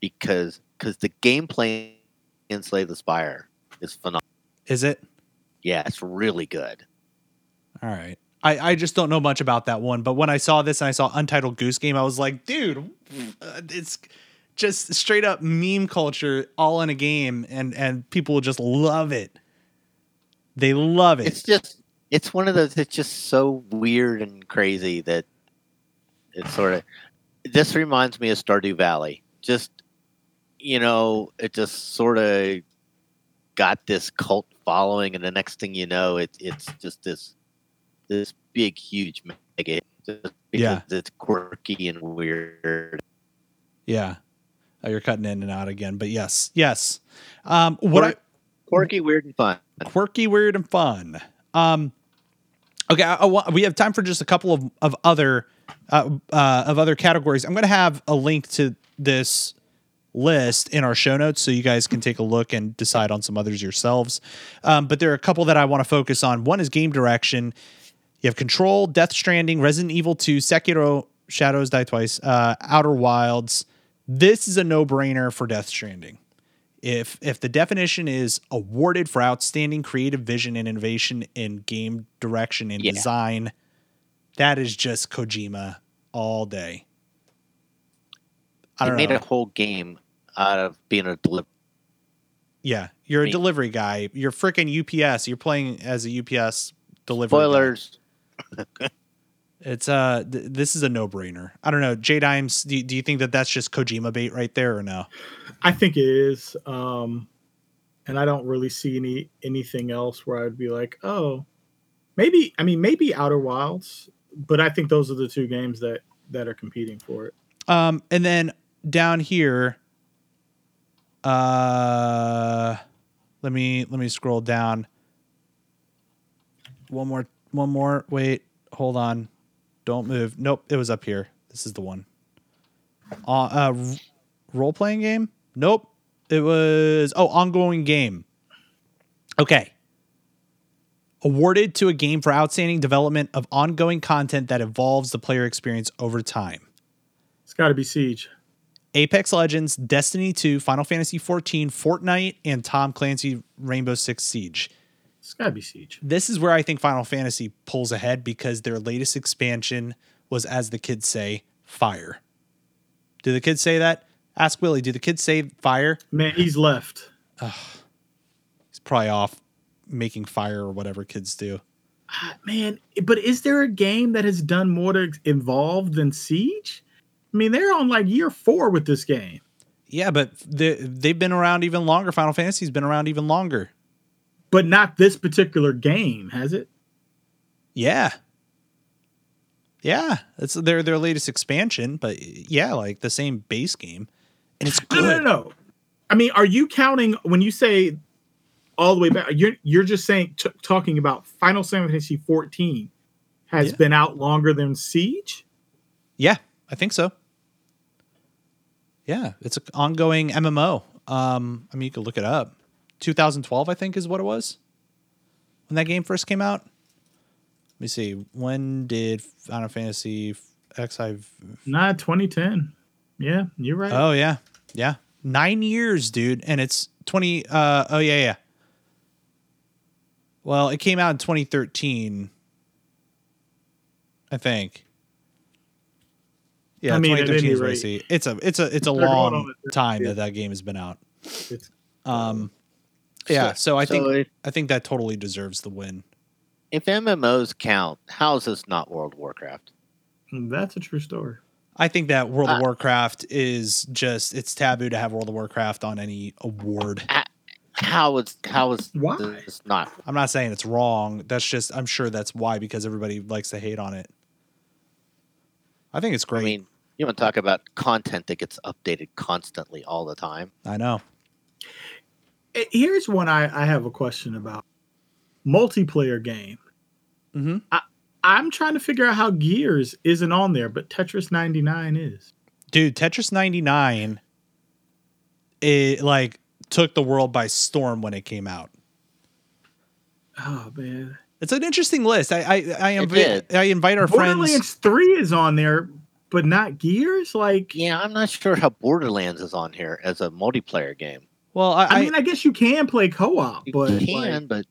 because because the gameplay in Slay the Spire is phenomenal. Is it? Yeah, it's really good. All right. I, I just don't know much about that one, but when I saw this and I saw Untitled Goose Game, I was like, dude, uh, it's just straight up meme culture all in a game, and and people just love it. They love it. It's just it's one of those it's just so weird and crazy that it's sort of this reminds me of Stardew Valley. Just you know, it just sort of got this cult following and the next thing you know it, it's just this this big huge mega hit just because Yeah. it's quirky and weird. yeah. Oh, you're cutting in and out again, but yes, yes. Um, what I, Quirky, weird, and fun. quirky, weird, and fun. Um, okay, I, I we have time for just a couple of of other uh, uh, of other categories. I'm going to have a link to this list in our show notes so you guys can take a look and decide on some others yourselves. Um, but there are a couple that I want to focus on. One is game direction. You have Control, Death Stranding, Resident Evil 2, Sekiro, Shadows Die Twice, uh, Outer Wilds. This is a no brainer for Death Stranding if if the definition is awarded for outstanding creative vision and innovation in game direction and Yeah. design, that is just Kojima all day. I made know. a whole game out of being a delivery. yeah, you're a delivery guy. You're freaking UPS. You're playing as a UPS delivery. guy. Spoilers. *laughs* It's uh, th- this is a no brainer. I don't know, J Dimes. Do, do you think that that's just Kojima bait right there or no? I think it is. Um, and I don't really see any anything else where I'd be like, oh, maybe. I mean, maybe Outer Wilds, but I think those are the two games that that are competing for it. Um, and then down here, uh, let me let me scroll down. One more, one more. Wait, hold on. Don't move. Nope, it was up here. This is the one. Uh, uh role playing game? Nope. It was oh, ongoing game. Okay. Awarded to a game for outstanding development of ongoing content that evolves the player experience over time. It's got to be Siege. Apex Legends, Destiny 2, Final Fantasy 14, Fortnite, and Tom Clancy Rainbow Six Siege. It's got to be Siege. This is where I think Final Fantasy pulls ahead because their latest expansion was, as the kids say, fire. Do the kids say that? Ask Willie, do the kids say fire? Man, he's left. He's probably off making fire or whatever kids do. Ah, Man, but is there a game that has done more to involve than Siege? I mean, they're on like year four with this game. Yeah, but they, they've been around even longer. Final Fantasy's been around even longer. But not this particular game, has it? Yeah. Yeah, it's their their latest expansion, but yeah, like the same base game, and it's good. no, no, no. I mean, are you counting when you say all the way back? You're you're just saying t- talking about Final Fantasy 14 has Yeah. been out longer than Siege. Yeah, I think so. Yeah, it's an ongoing MMO. Um, I mean, you could look it up. 2012, I think, is what it was when that game first came out. Let me see. When did Final Fantasy XI? Nah, 2010. Yeah, you're right. Oh yeah, yeah, nine years, dude, and it's 20. Uh, oh yeah, yeah. Well, it came out in 2013, I think. Yeah, I mean, 2013 is what I see. It's a it's a it's a they're long time that that game has been out. It's- Um, yeah, so I think So if, I think that totally deserves the win. if MMOs count, how is this not World of Warcraft? that's a true story. I think that World of Uh, Warcraft is just it's taboo to have World of Warcraft on any award. How is how is Why? this not? I'm not saying it's wrong. That's just I'm sure that's why because everybody likes to hate on it. I think it's great. I mean, you want to talk about content that gets updated constantly all the time. I know. Eh, Here's one I, I have a question about multiplayer game. hmm I'm trying to figure out how Gears isn't on there, but Tetris 99 is. Dude, Tetris 99 it like took the world by storm when it came out. Oh man, It's an interesting list. I I I, It. I invite our friends. Borderlands 3 is on there, but not Gears. Like, Yeah, I'm not sure how Borderlands is on here as a multiplayer game. Well, I, I mean, I guess you can play co-op, You but can, like, but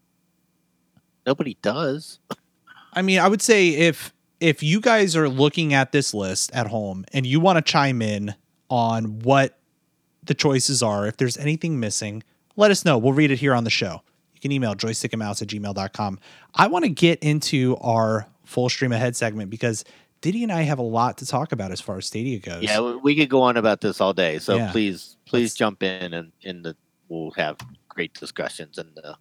nobody does. I mean, I would say if if you guys are looking at this list at home and you want to chime in on what the choices are, if there's anything missing, let us know. We'll read it here on the show. You can email joystickandmouse at gmail.com. I want to get into our full stream ahead segment because Diddy and I have a lot to talk about as far as Stadia goes. Yeah, we- could go on about this all day. So Yeah. please, please Let's- jump in and in the we'll have great discussions and uh,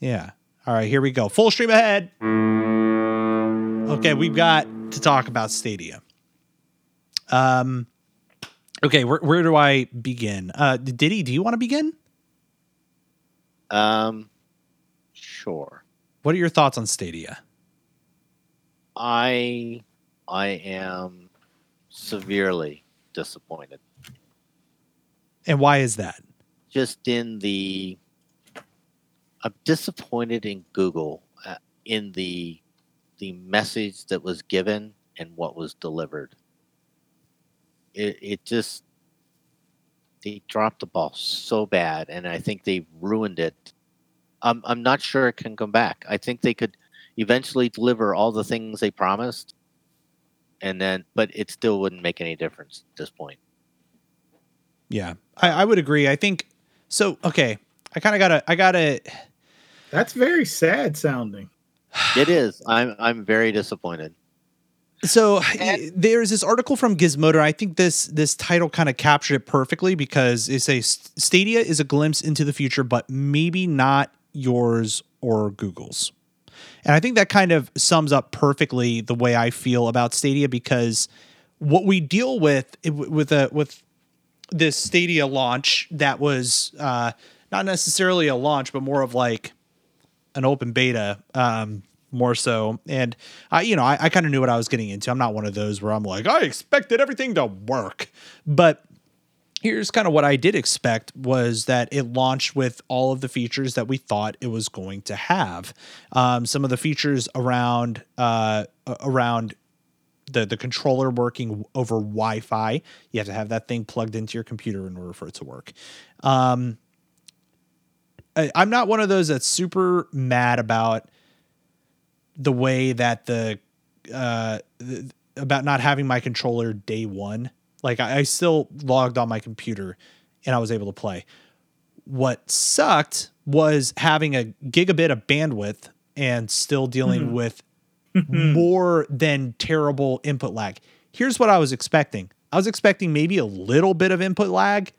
Yeah. All right, here we go. Full stream ahead. Okay, we've got to talk about Stadia. Um okay, where where do I begin? Uh Diddy, do you want to begin? um sure. What are your thoughts on Stadia? I I am severely disappointed. And why is that? Just in the I'm disappointed in Google uh, in the the message that was given and what was delivered. It it just they dropped the ball so bad and I think they ruined it. I'm I'm not sure it can come back. I think they could eventually deliver all the things they promised and then but it still wouldn't make any difference at this point. Yeah, I, I would agree. I think so. Okay, I kind of gotta, I gotta. That's very sad sounding. It is. I'm I'm very disappointed. So there's this article from Gizmodo. I think this this title kind of captured it perfectly because it says Stadia is a glimpse into the future, but maybe not yours or Google's. And I think that kind of sums up perfectly the way I feel about Stadia because what we deal with with a with this Stadia launch that was uh, not necessarily a launch, but more of like an open beta, um, more so. And I, you know, I, I kind of knew what I was getting into. I'm not one of those where I'm like, I expected everything to work, but here's kind of what I did expect was that it launched with all of the features that we thought it was going to have. Um, some of the features around uh, around the the controller working over Wi-Fi. You have to have that thing plugged into your computer in order for it to work. Um, I, I'm not one of those that's super mad about the way that the uh about not having my controller day one. Like I, I still logged on my computer and I was able to play. What sucked was having a gigabit of bandwidth and still dealing Mhm. with *laughs* more than terrible input lag. Here's what I was expecting. I was expecting maybe a little bit of input lag,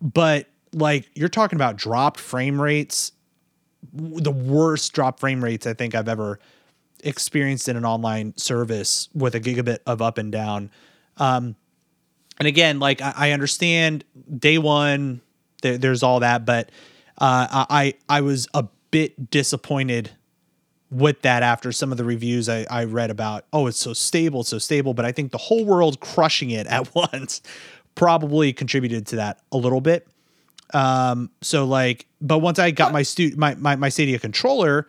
but like you're talking about dropped frame rates, the worst drop frame rates I think I've ever experienced in an online service with a gigabit of up and down. Um, and again, like I, I understand day one, there, there's all that, but uh, I I was a bit disappointed with that after some of the reviews I, I read about. Oh, it's so stable, it's so stable. But I think the whole world crushing it at *laughs* once probably contributed to that a little bit. Um, so like, but once I got my stu my, my my Stadia controller,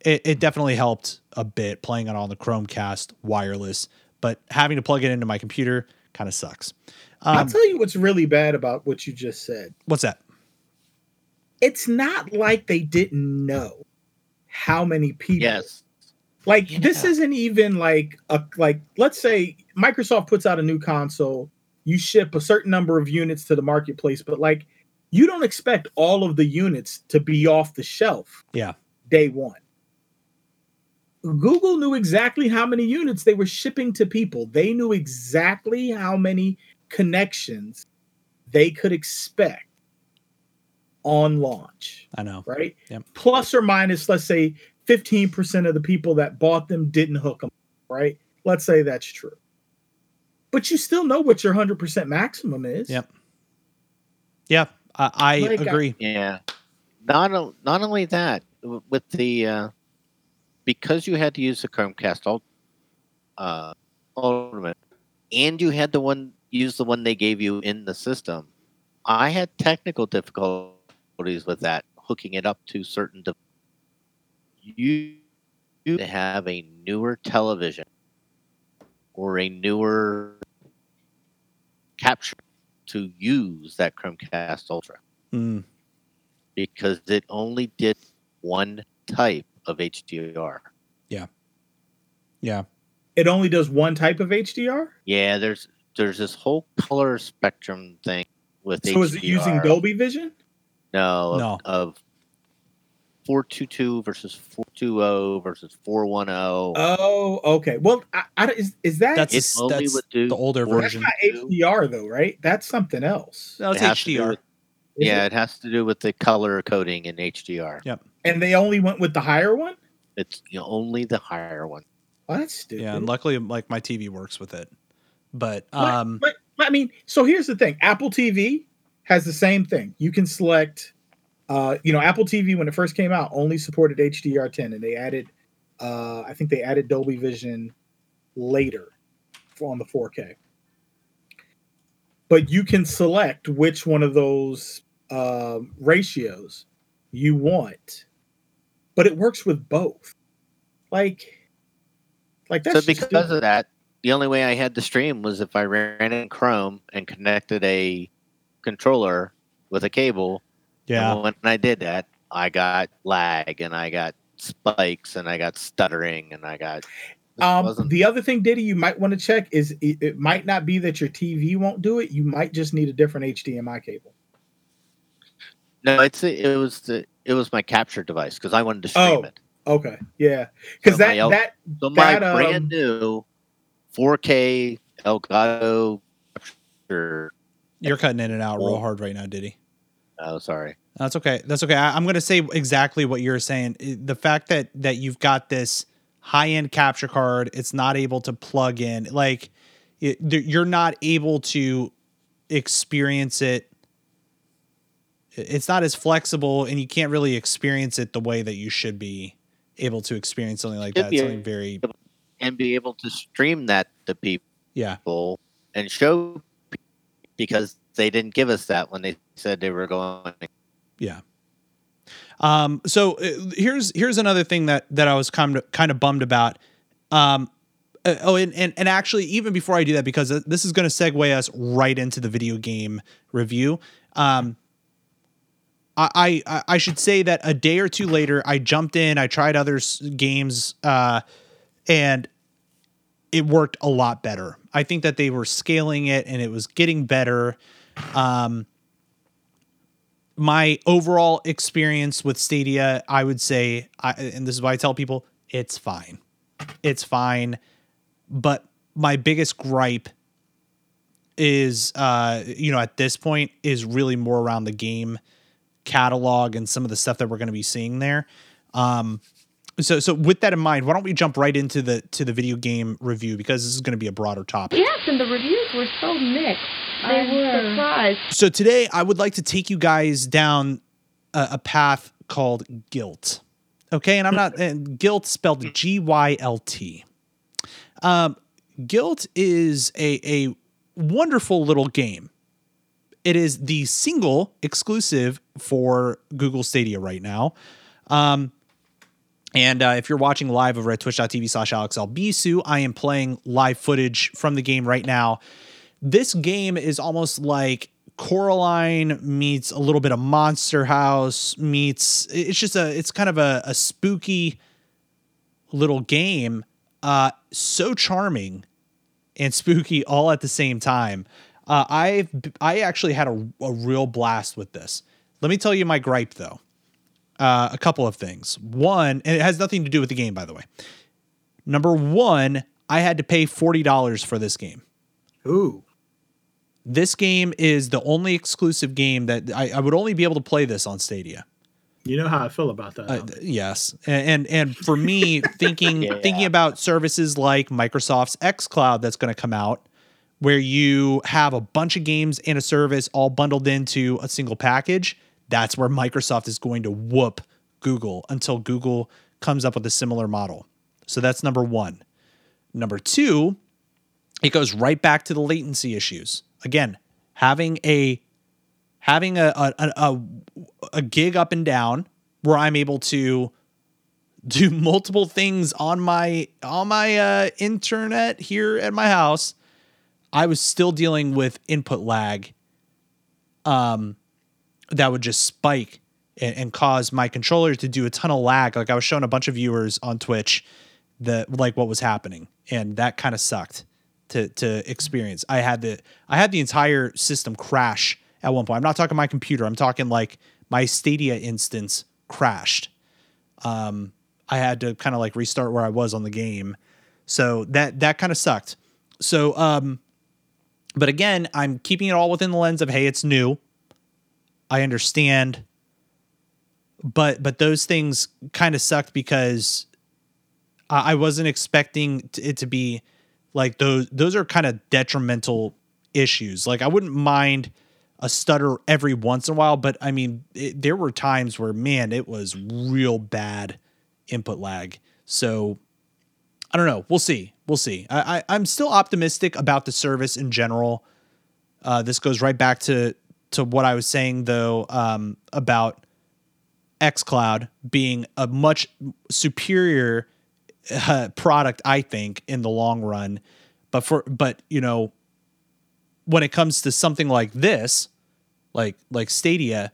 it, it definitely helped a bit playing it on the Chromecast wireless. But having to plug it into my computer kind of sucks. I'll Um, tell you what's really bad about what you just said. what's that? It's not like they didn't know how many people. Yes. Like this isn't even like a like let's say Microsoft puts out a new console, you ship a certain number of units to the marketplace, but like you don't expect all of the units to be off the shelf Yeah. day one. Google knew exactly how many units they were shipping to people. They knew exactly how many connections they could expect on launch I know. right? Yep. Plus or minus, let's say 15% of the people that bought them didn't hook them, right? Let's say that's true. But you still know what your 100% maximum is. Yep. Yeah, I, I Like, agree. Yeah. Not not only that, with the uh, because you had to use the Chromecast Ult- uh, Ultimate, and you had the one use the one they gave you in the system. I had technical difficulties with that hooking it up to certain. De- you you have a newer television or a newer capture to use that Chromecast Ultra Mm, because it only did one type of HDR. yeah. Yeah. It only does one type of HDR. Yeah, there's there's this whole color spectrum thing with So HDR. is it using Dolby Vision? No, of, No. of 422 versus 420 versus 410. Oh, okay. Well, I, I, is, is that That's it only that's would do the older four- that's version. not HDR though, right? That's something else. No, it's It has to do HDR. with- yeah, it? it has to do with the color coding in HDR. And they only went with the higher one. It's only the higher one. Oh, that's stupid. Yeah, and luckily, like my TV works with it. But But- um, but, I mean, so here's the thing: Apple TV has the same thing. You can select, uh, you know, Apple TV when it first came out only supported HDR10, and they added, uh, I think they added Dolby Vision later for- on the 4K. But you can select which one of those um, ratios you want, but it works with both. Like, like that's so because stupid. of that, the only way I had to stream was if I ran in Chrome and connected a controller with a cable. yeah, And when I did that, I got lag and I got spikes and I got stuttering and I got Um, the other thing, Diddy, you might want to check is it, it might not be that your TV won't do it. You might just need a different HDMI cable. No, it's it was the it was my capture device because I wanted to stream Oh. it. Okay, yeah, because So that my L- that So my That, um, brand new 4K Elgato capture. You're cutting in and out real hard right now, Diddy. Oh, sorry. That's okay. That's okay. I, I'm going to say exactly what you're saying. The fact that that you've got this high end capture card, it's not able to plug in. Like it, th- you're not able to experience it. It's not as flexible, and you can't really experience it the way that you should be able to experience something like that. Something very And be able to stream that to people. yeah. and show because they didn't give us that when they said they were going. Yeah. Um, so uh, here's here's another thing that that I was kind of kind of bummed about. Um, uh, oh, and, and and actually, even before I do that, because uh, this is going to segue us right into the video game review. Um, I, I I should say that a day or two later, I jumped in. I tried other games, uh, and it worked a lot better. I think that they were scaling it, and it was getting better. Um, my overall experience with Stadia, I would say, I, and this is why I tell people, it's fine. It's fine. But my biggest gripe is, uh, you know, at this point, is really more around the game catalog and some of the stuff that we're going to be seeing there. Um, so, so with that in mind, why don't we jump right into the to the video game review because this is going to be a broader topic. Yes, and the reviews were so mixed. They I'm were. surprised. So today I would like to take you guys down a, a path called guilt. Okay, and I'm not and Gylt spelled G Y L T. Um, Gylt is a a wonderful little game. It is the single exclusive for Google Stadia right now. Um, and uh, if you're watching live over at twitch.tv slash Alex Albisu, I am playing live footage from the game right now. This game is almost like Coraline meets a little bit of Monster House meets it's just a it's kind of a, a spooky little game. Uh so charming and spooky all at the same time. Uh, I've I actually had a, a real blast with this. Let me tell you my gripe though. Uh, a couple of things. One, and it has nothing to do with the game, by the way. Number one, I had to pay forty dollars for this game. ooh, This game is the only exclusive game that I, I would only be able to play this on Stadia. you know how I feel about that. Uh, don't yes, and and, and for me, *laughs* thinking Yeah. thinking about services like Microsoft's XCloud that's going to come out, where you have a bunch of games in a service all bundled into a single package. That's where Microsoft is going to whoop Google until Google comes up with a similar model. So that's number one. Number two, it goes right back to the latency issues. Again, having a having a, a, a a gig up and down where I'm able to do *laughs* multiple things on my on my uh, internet here at my house. I was still dealing with input lag, um, that would just spike and, and cause my controller to do a ton of lag. Like I was showing a bunch of viewers on Twitch that like what was happening, and that kind of sucked to to experience. I had the I had the entire system crash at one point. I'm not talking my computer. I'm talking like my Stadia instance crashed. Um, I had to kind of like restart where I was on the game, so that that kind of sucked. So, um, but again, I'm keeping it all within the lens of hey, it's new. I understand, but but those things kind of sucked because I, I wasn't expecting it to be like those. Those are kind of detrimental issues. Like I wouldn't mind a stutter every once in a while, but I mean, it, there were times where man, it was real bad input lag. So I don't know. We'll see. We'll see. I, I I'm still optimistic about the service in general. Uh, this goes right back to to what I was saying though um, about XCloud being a much superior uh, product, I think, in the long run. But for but you know, when it comes to something like this, like like Stadia,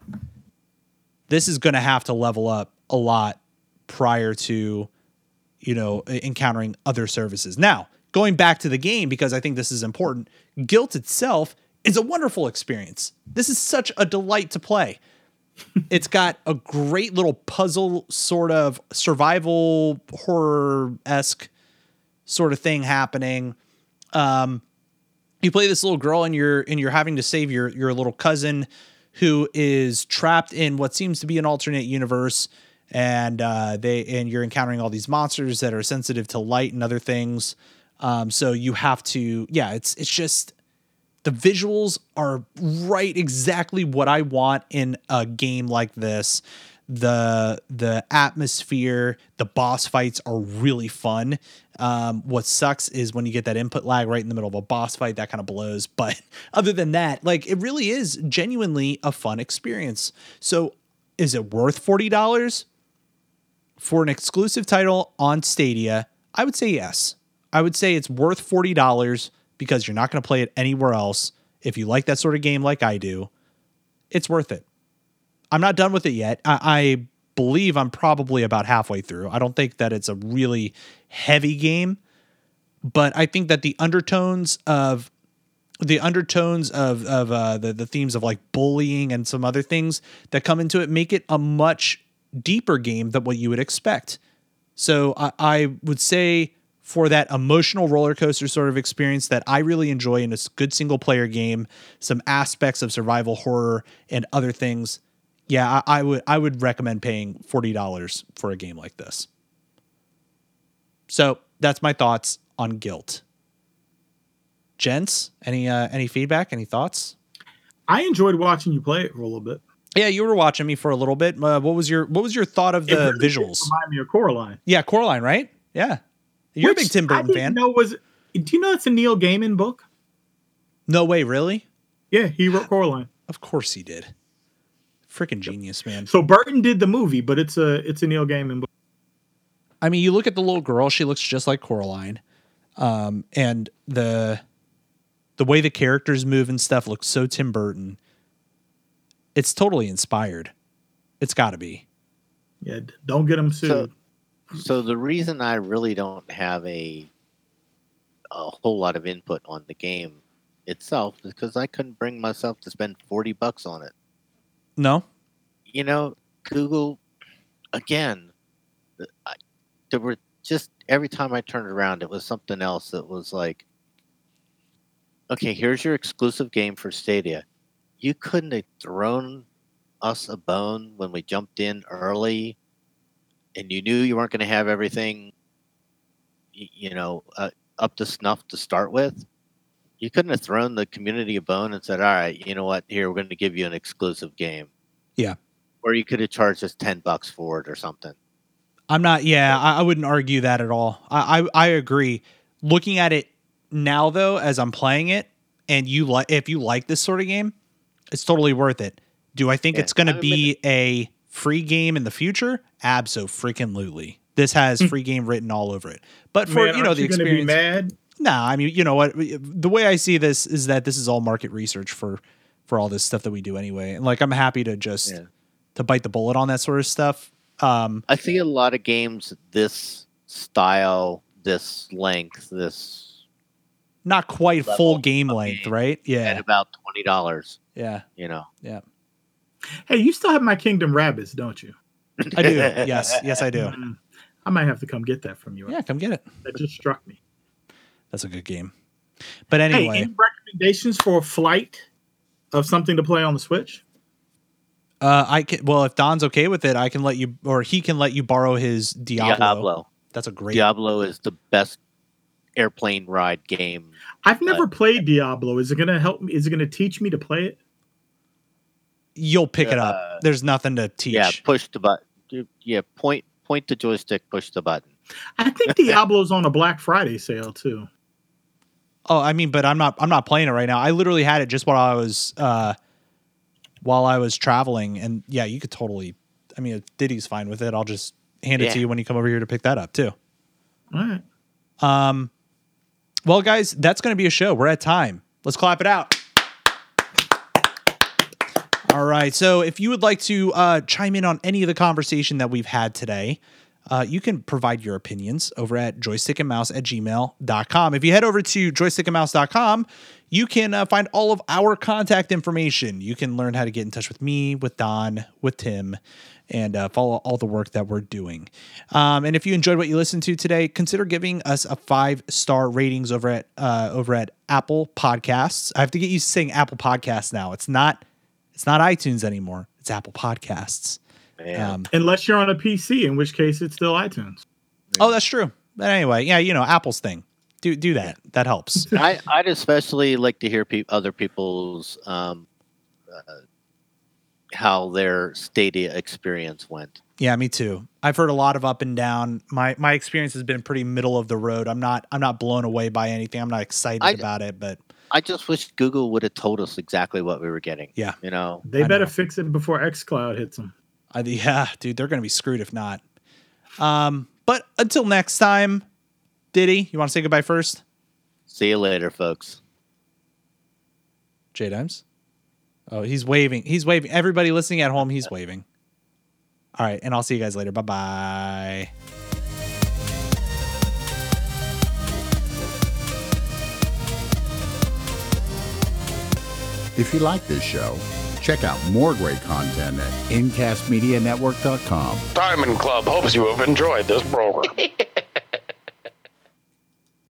this is going to have to level up a lot prior to you know, encountering other services. Now, going back to the game, because I think this is important, Gylt itself is a wonderful experience. This is such a delight to play. *laughs* it's got a great little puzzle, sort of survival horror esque sort of thing happening. Um, you play this little girl and you're and you're having to save your your little cousin who is trapped in what seems to be an alternate universe and uh, they and you're encountering all these monsters that are sensitive to light and other things um, so you have to yeah it's it's just the visuals are right exactly what I want in a game like this. The the atmosphere, the boss fights are really fun. Um, what sucks is when you get that input lag right in the middle of a boss fight, that kind of blows. *laughs* But other than that, like it really is genuinely a fun experience. So is it worth forty dollars for an exclusive title on Stadia? I would say yes. I would say it's worth forty dollars because you're not going to play it anywhere else. If you like that sort of game like I do, it's worth it. I'm not done with it yet. I, I believe I'm probably about halfway through. I don't think that it's a really heavy game, but I think that the undertones of the undertones of of uh, the the themes of like bullying and some other things that come into it make it a much deeper game than what you would expect. So I, I would say for that emotional roller coaster sort of experience that I really enjoy in a good single player game, some aspects of survival horror and other things. Yeah, I, I would I would recommend paying forty dollars for a game like this. So that's my thoughts on Gylt. Gents, any uh, any feedback? Any thoughts? I enjoyed watching you play it for a little bit. Yeah, you were watching me for a little bit. Uh, what was your what was your thought of the really visuals? Remind me of Coraline. Yeah, Coraline, right? Yeah, you're a big Tim I Burton didn't fan. Know was do you know it's a Neil Gaiman book? No way, really? Yeah, he wrote Coraline. Of course he did. Freaking genius, man. So Burton did the movie, but it's a it's a Neil Gaiman book. I mean, you look at the little girl; she looks just like Coraline, um, and the the way the characters move and stuff looks so Tim Burton. It's totally inspired. It's got to be. Yeah, don't get them sued. So the reason I really don't have a a whole lot of input on the game itself is because I couldn't bring myself to spend forty bucks on it. No, You know, Google again. I, there were just every time I turned around, it was something else that was like, okay, here's your exclusive game for Stadia. You couldn't have thrown us a bone when we jumped in early, and you knew you weren't going to have everything, you know, uh, up to snuff to start with. You couldn't have thrown the community a bone and said, "All right, you know what? Here, we're going to give you an exclusive game." Yeah. Or you could have charged us ten bucks for it or something. I'm not. Yeah, I, I wouldn't argue that at all. I, I I agree. Looking at it now, though, as I'm playing it, and you like, if you like this sort of game, it's totally worth it. Do I think Yeah, it's going to be a free game in the future? Abso freaking lutely. This has free game written all over it. But for Man, you know the gonna be experience, mad. Nah, I mean, you know what? The way I see this is that this is all market research for for all this stuff that we do anyway. And like, I'm happy to just Yeah. to bite the bullet on that sort of stuff. Um, I see a lot of games this style, this length, this not quite Level full game length, game right? Yeah. At about twenty dollars. yeah, You know, yeah. Hey, you still have my Kingdom Rabbids, don't you? I do. yes, yes, I do. *laughs* Mm, I might have to come get that from you. Yeah, come get it. That just struck me. That's a good game. But Hey, anyway, any recommendations for a flight of something to play on the Switch? uh, I can. Well, if Don's okay with it, I can let you, or he can let you borrow his Diablo. Diablo. That's a great. Diablo is the best airplane ride game. I've never played Diablo. Is it gonna help me? Is it gonna teach me to play it? You'll pick it Uh, up. There's nothing to teach. Yeah, push the button. Yeah, point point the joystick, push the button. I think *laughs* Diablo's on a Black Friday sale too. Oh, I mean, but I'm not. I'm not playing it right now. I literally had it just while I was, uh, while I was traveling, and yeah, you could totally. I mean, Diddy's fine with it. I'll just hand it to you when you come over here to pick that up too. All right. Um, well, guys, that's going to be a show. We're at time. Let's clap it out. All right. So, if you would like to uh, chime in on any of the conversation that we've had today, uh, you can provide your opinions over at joystickandmouse at gmail.com. If you head over to joystickandmouse.com, you can uh, find all of our contact information. You can learn how to get in touch with me, with Don, with Tim, and uh, follow all the work that we're doing. Um, and if you enjoyed what you listened to today, consider giving us a five star ratings over at uh, over at Apple Podcasts. I have to get used to saying Apple Podcasts now. It's not it's not iTunes anymore. It's Apple Podcasts. Um, Unless you're on a PC, in which case it's still iTunes. oh, that's true. But anyway, yeah, you know, Apple's thing. Do do that. That helps. *laughs* I, I'd especially like to hear peop other people's um, uh, how their Stadia experience went. Yeah, me too. I've heard a lot of up and down. My my experience has been pretty middle of the road. I'm not I'm not blown away by anything. I'm not excited I- about it, but I just wish Google would have told us exactly what we were getting. Yeah. you know, They I better know. fix it before xCloud hits them. I, yeah, dude, they're gonna be screwed if not. Um, but until next time, Diddy, you want to say goodbye first? see you later, folks. J Dimes. Oh, he's waving. He's waving. Everybody listening at home, he's waving. All right, and I'll see you guys later. Bye bye. If you like this show, check out more great content at incastmedianetwork.com. Diamond Club hopes you have enjoyed this program. *laughs*